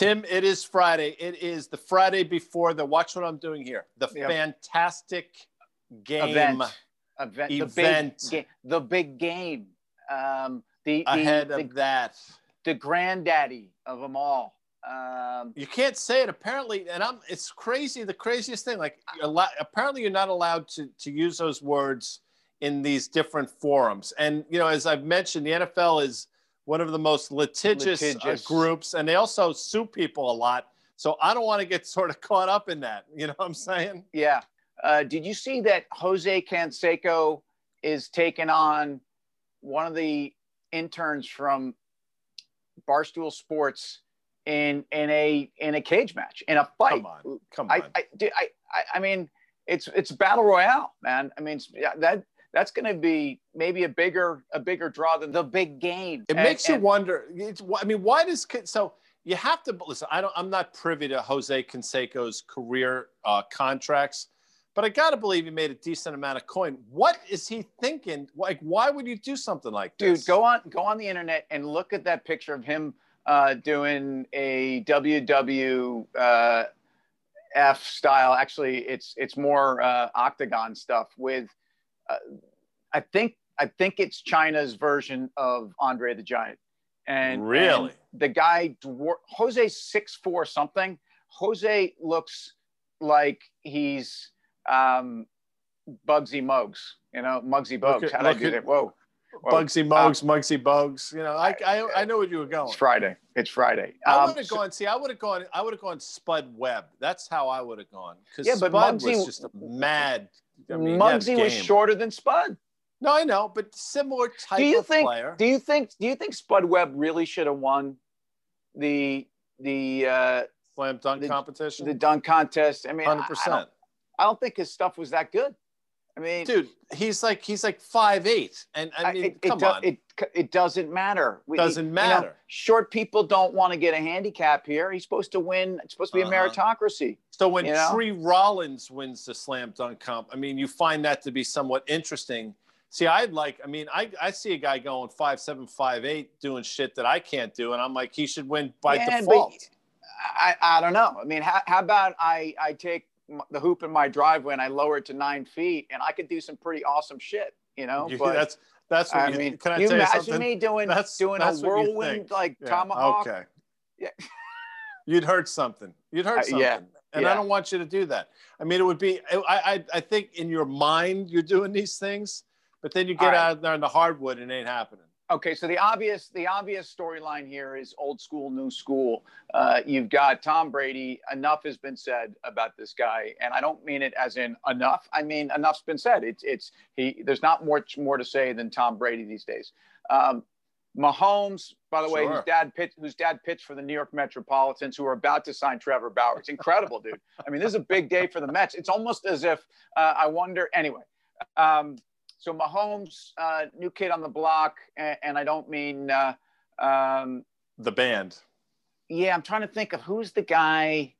Tim, it is Friday. It is the Friday before the. Watch what I'm doing here. The Yep. fantastic game event, event, the Event. big, the big game, um, the the, ahead the, of that. the granddaddy of them all. Um, You can't say it apparently, and I'm. It's crazy. The craziest thing, like, apparently, you're not allowed to to use those words in these different forums. And you know, as I've mentioned, the NFL is one of the most litigious, uh, groups, and they also sue people a lot. So I don't want to get sort of caught up in that. You know what I'm saying? yeah. Uh, did you see that Jose Canseco is taking on one of the interns from Barstool Sports in in a in a cage match in a fight? Come on, come I, on. I, dude, I, I, I mean, it's it's battle royale, man. I mean, yeah, that that's going to be maybe a bigger a bigger draw than the big game. It And- makes you and- wonder. It's, I mean, why does so? You have to listen. I don't. I'm not privy to Jose Canseco's career uh, contracts, but I got to believe he made a decent amount of coin. What is he thinking? Like, why would you do something like this? dude. Go on go on the internet and look at that picture of him uh, doing a WW uh, F style. Actually, it's it's more uh, octagon stuff with. Uh, I think I think it's China's version of Andre the Giant. And Really? and the guy dwar- Jose six four something. Jose looks like he's um, Bugsy Muggs. You know, Muggsy Bugs. How did I do at- that? Whoa. Whoa. Bugsy Mugs, Mugsy Bugs. You know, I, I I know where you were going. It's Friday. It's Friday. I Um, would have so- gone. See, I would have gone. I would have gone Spud Webb. That's how I would have gone. Because Yeah, but Spud Muggsy- was just a mad. I mean, Muggsy was shorter than Spud. No, I know, but similar type Do you of think? player. Do you think? Do you think Spud Webb really should have won the the uh, Slam dunk the- competition. the dunk contest? I mean, Hundred I, percent. don't, I don't think his stuff was that good. I mean, dude he's like he's like five eight and i I- mean it, it come do- on It, it doesn't matter. Doesn't you know, matter. short people don't want to get a handicap here. He's supposed to win. It's supposed to be Uh-huh. a meritocracy. so when you know? tree rollins wins the slam dunk comp i mean you find that to be somewhat interesting see i'd like i mean i, I see a guy going five seven five eight doing shit that i can't do and i'm like he should win by Yeah, default I, I don't know. I mean, how, how about I, I take the hoop in my driveway and I lower it to nine feet and I could do some pretty awesome shit, you know? You- but that's that's what I you, mean, can i you tell you imagine something? me doing, That's- doing that's a you whirlwind like Yeah, tomahawk? okay. Yeah. you'd hurt something. You'd hurt Uh, something. Yeah, and i don't want you to do that. I mean it would be i i, I think in your mind you're doing these things but then you get right. out there in the hardwood and it ain't happening Okay, so the obvious the obvious storyline here is old school, new school. Uh, you've got Tom Brady. Enough has been said about this guy, and I don't mean it as in enough. I mean enough's been said. It's it's he. There's not much more to say than Tom Brady these days. Um, Mahomes, by the way, whose dad pitched, whose dad pitched for the New York Metropolitans, who are about to sign Trevor Bauer. It's incredible, dude. I mean, this is a big day for the Mets. It's almost as if uh, I wonder. Anyway, um, so Mahomes, uh, new kid on the block, and, and I don't mean. Uh, um, the band yeah, I'm trying to think of who's the guy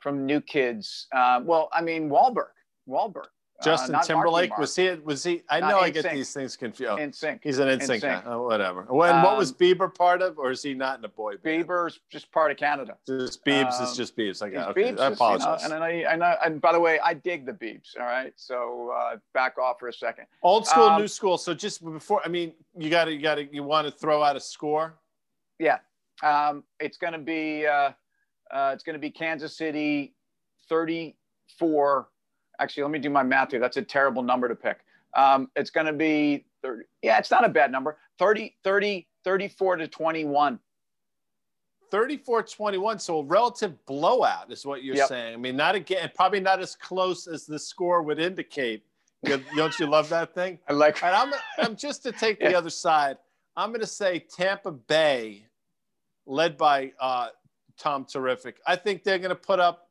from New Kids. Uh, well, I mean Wahlberg. Wahlberg. Uh, justin Marky timberlake Mark. was he was he i know i get these things confused NSYNC. he's an instinct NSYNC. oh, whatever when what was Um, bieber part of or is he not in a boy band Bieber's just part of Canada. just biebs is Um, just biebs i got okay Biebs, i just, you know, apologize and I, I know, and by the way, I dig the Biebs. All right, so uh, back off for a second. old school um, new school so just before i mean you gotta you gotta you want to throw out a score Yeah, um, it's going to be uh, uh, it's going to be Kansas City, thirty-four. Actually, let me do my math here. That's a terrible number to pick. Um, it's going to be 30. Yeah, it's not a bad number. 30, 30, 34 to 21. 34 21 so a relative blowout is what you're Yep. saying i mean not again probably not as close as the score would indicate You- don't you love that thing I like. and i'm, I'm just to take the Yeah. other side i'm going to say tampa bay led by uh, tom terrific i think they're going to put up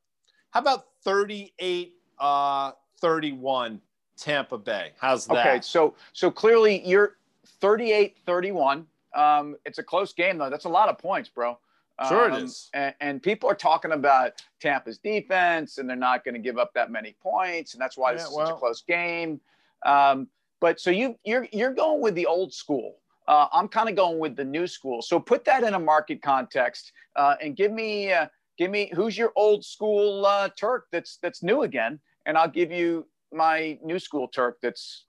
how about 38 uh, 31 tampa bay how's that Okay, so so clearly you're 38, 31. Um, it's a close game though. That's a lot of points, bro. Sure it Um, is. And, and people are talking about Tampa's defense, and they're not going to give up that many points, and that's why this Yeah, is such a close game. Um, but so you you're you're going with the old school Uh, I'm kind of going with the new school. So put that in a market context uh, and give me uh, give me who's your old school uh, Turk that's that's new again, and I'll give you my new school Turk that's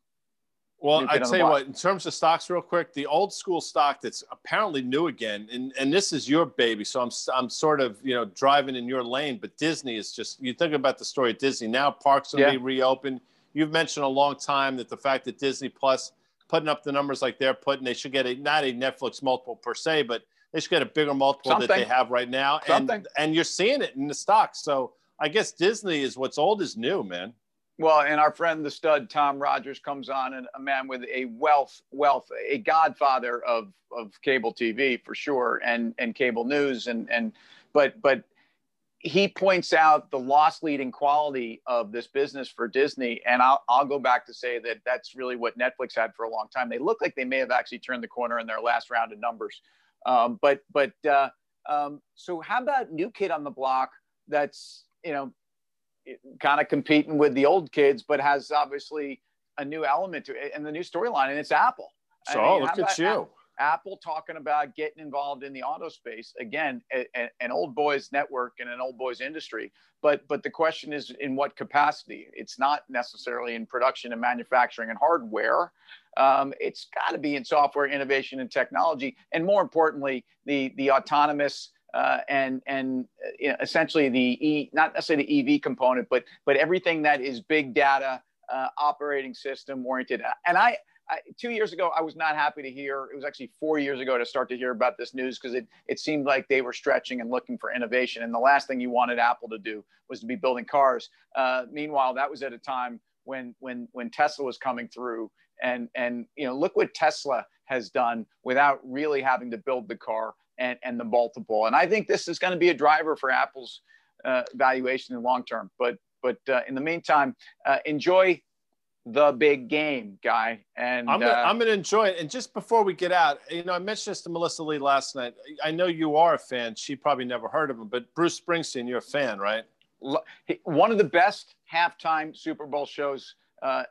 well, I tell you what, in terms of stocks, real quick, the old school stock that's apparently new again, and, and this is your baby, so I'm I'm sort of you know driving in your lane. But Disney is just you think about the story of Disney now. Parks will yeah. be reopened. You've mentioned a long time that the fact that Disney Plus putting up the numbers like they're putting, they should get a not a Netflix multiple per se, but they should get a bigger multiple Something. that they have right now. Something. And and you're seeing it in the stocks. So I guess Disney is what's old is new, man. Well, and our friend, the stud Tom Rogers, comes on, and a man with a wealth, wealth, a godfather of of cable TV for sure, and and cable news, and and but but he points out the loss leading quality of this business for Disney, and I'll I'll go back to say that that's really what Netflix had for a long time. They look like they may have actually turned the corner in their last round of numbers, um, but but uh, um, so how about new kid on the block that's you know kind of competing with the old kids, but has obviously a new element to it and the new storyline, and it's Apple. So I mean, look at you. Apple talking about getting involved in the auto space again, a, a, an old boys network and an old boys industry. But but the question is in what capacity? It's not necessarily in production and manufacturing and hardware. Um, it's got to be in software innovation and technology, and more importantly, the the autonomous uh, and and uh, you know, essentially the E, not necessarily the EV component, but but everything that is big data uh, operating system oriented. And I, I, two years ago, I was not happy to hear. It was actually four years ago to start to hear about this news because it it seemed like they were stretching and looking for innovation. And the last thing you wanted Apple to do was to be building cars. Uh, meanwhile, that was at a time when when when Tesla was coming through. And and you know, look what Tesla has done without really having to build the car and, and the multiple. And I think this is going to be a driver for Apple's uh, valuation in the long term. But but uh, in the meantime, uh, enjoy the big game, guy. And I'm gonna, uh, I'm gonna enjoy it. And just before we get out, you know, I mentioned this to Melissa Lee last night. I know you are a fan. She probably never heard of him, but Bruce Springsteen, you're a fan, right? One of the best halftime Super Bowl shows uh,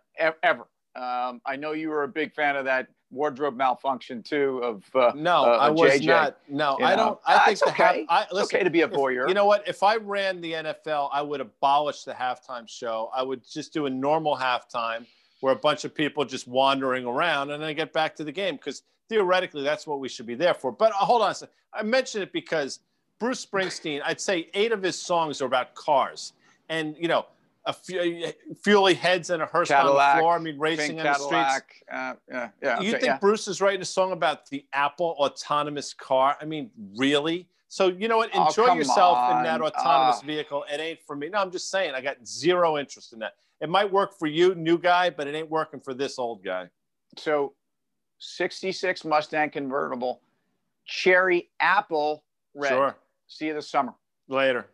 ever. Um, I know you were a big fan of that wardrobe malfunction too of uh, no uh, i was JJ. not no you i don't i think it's okay. Ha- I, listen, okay to be a voyeur if, you know what if i ran the nfl i would abolish the halftime show i would just do a normal halftime where a bunch of people just wandering around and then get back to the game because theoretically that's what we should be there for but uh, hold on a second. i mentioned it because bruce springsteen i'd say eight of his songs are about cars and you know a few fuelie heads and a Hurst on the floor. I mean, racing on the streets. Uh, yeah, yeah. You think yeah. Bruce is writing a song about the Apple autonomous car? I mean, really? So you know what? Oh, Enjoy oh, yourself on. in that autonomous uh, vehicle. It ain't for me. No, I'm just saying. I got zero interest in that. It might work for you, new guy, but it ain't working for this old guy. So, 66 Mustang convertible, cherry apple red. Sure. See you this summer. Later.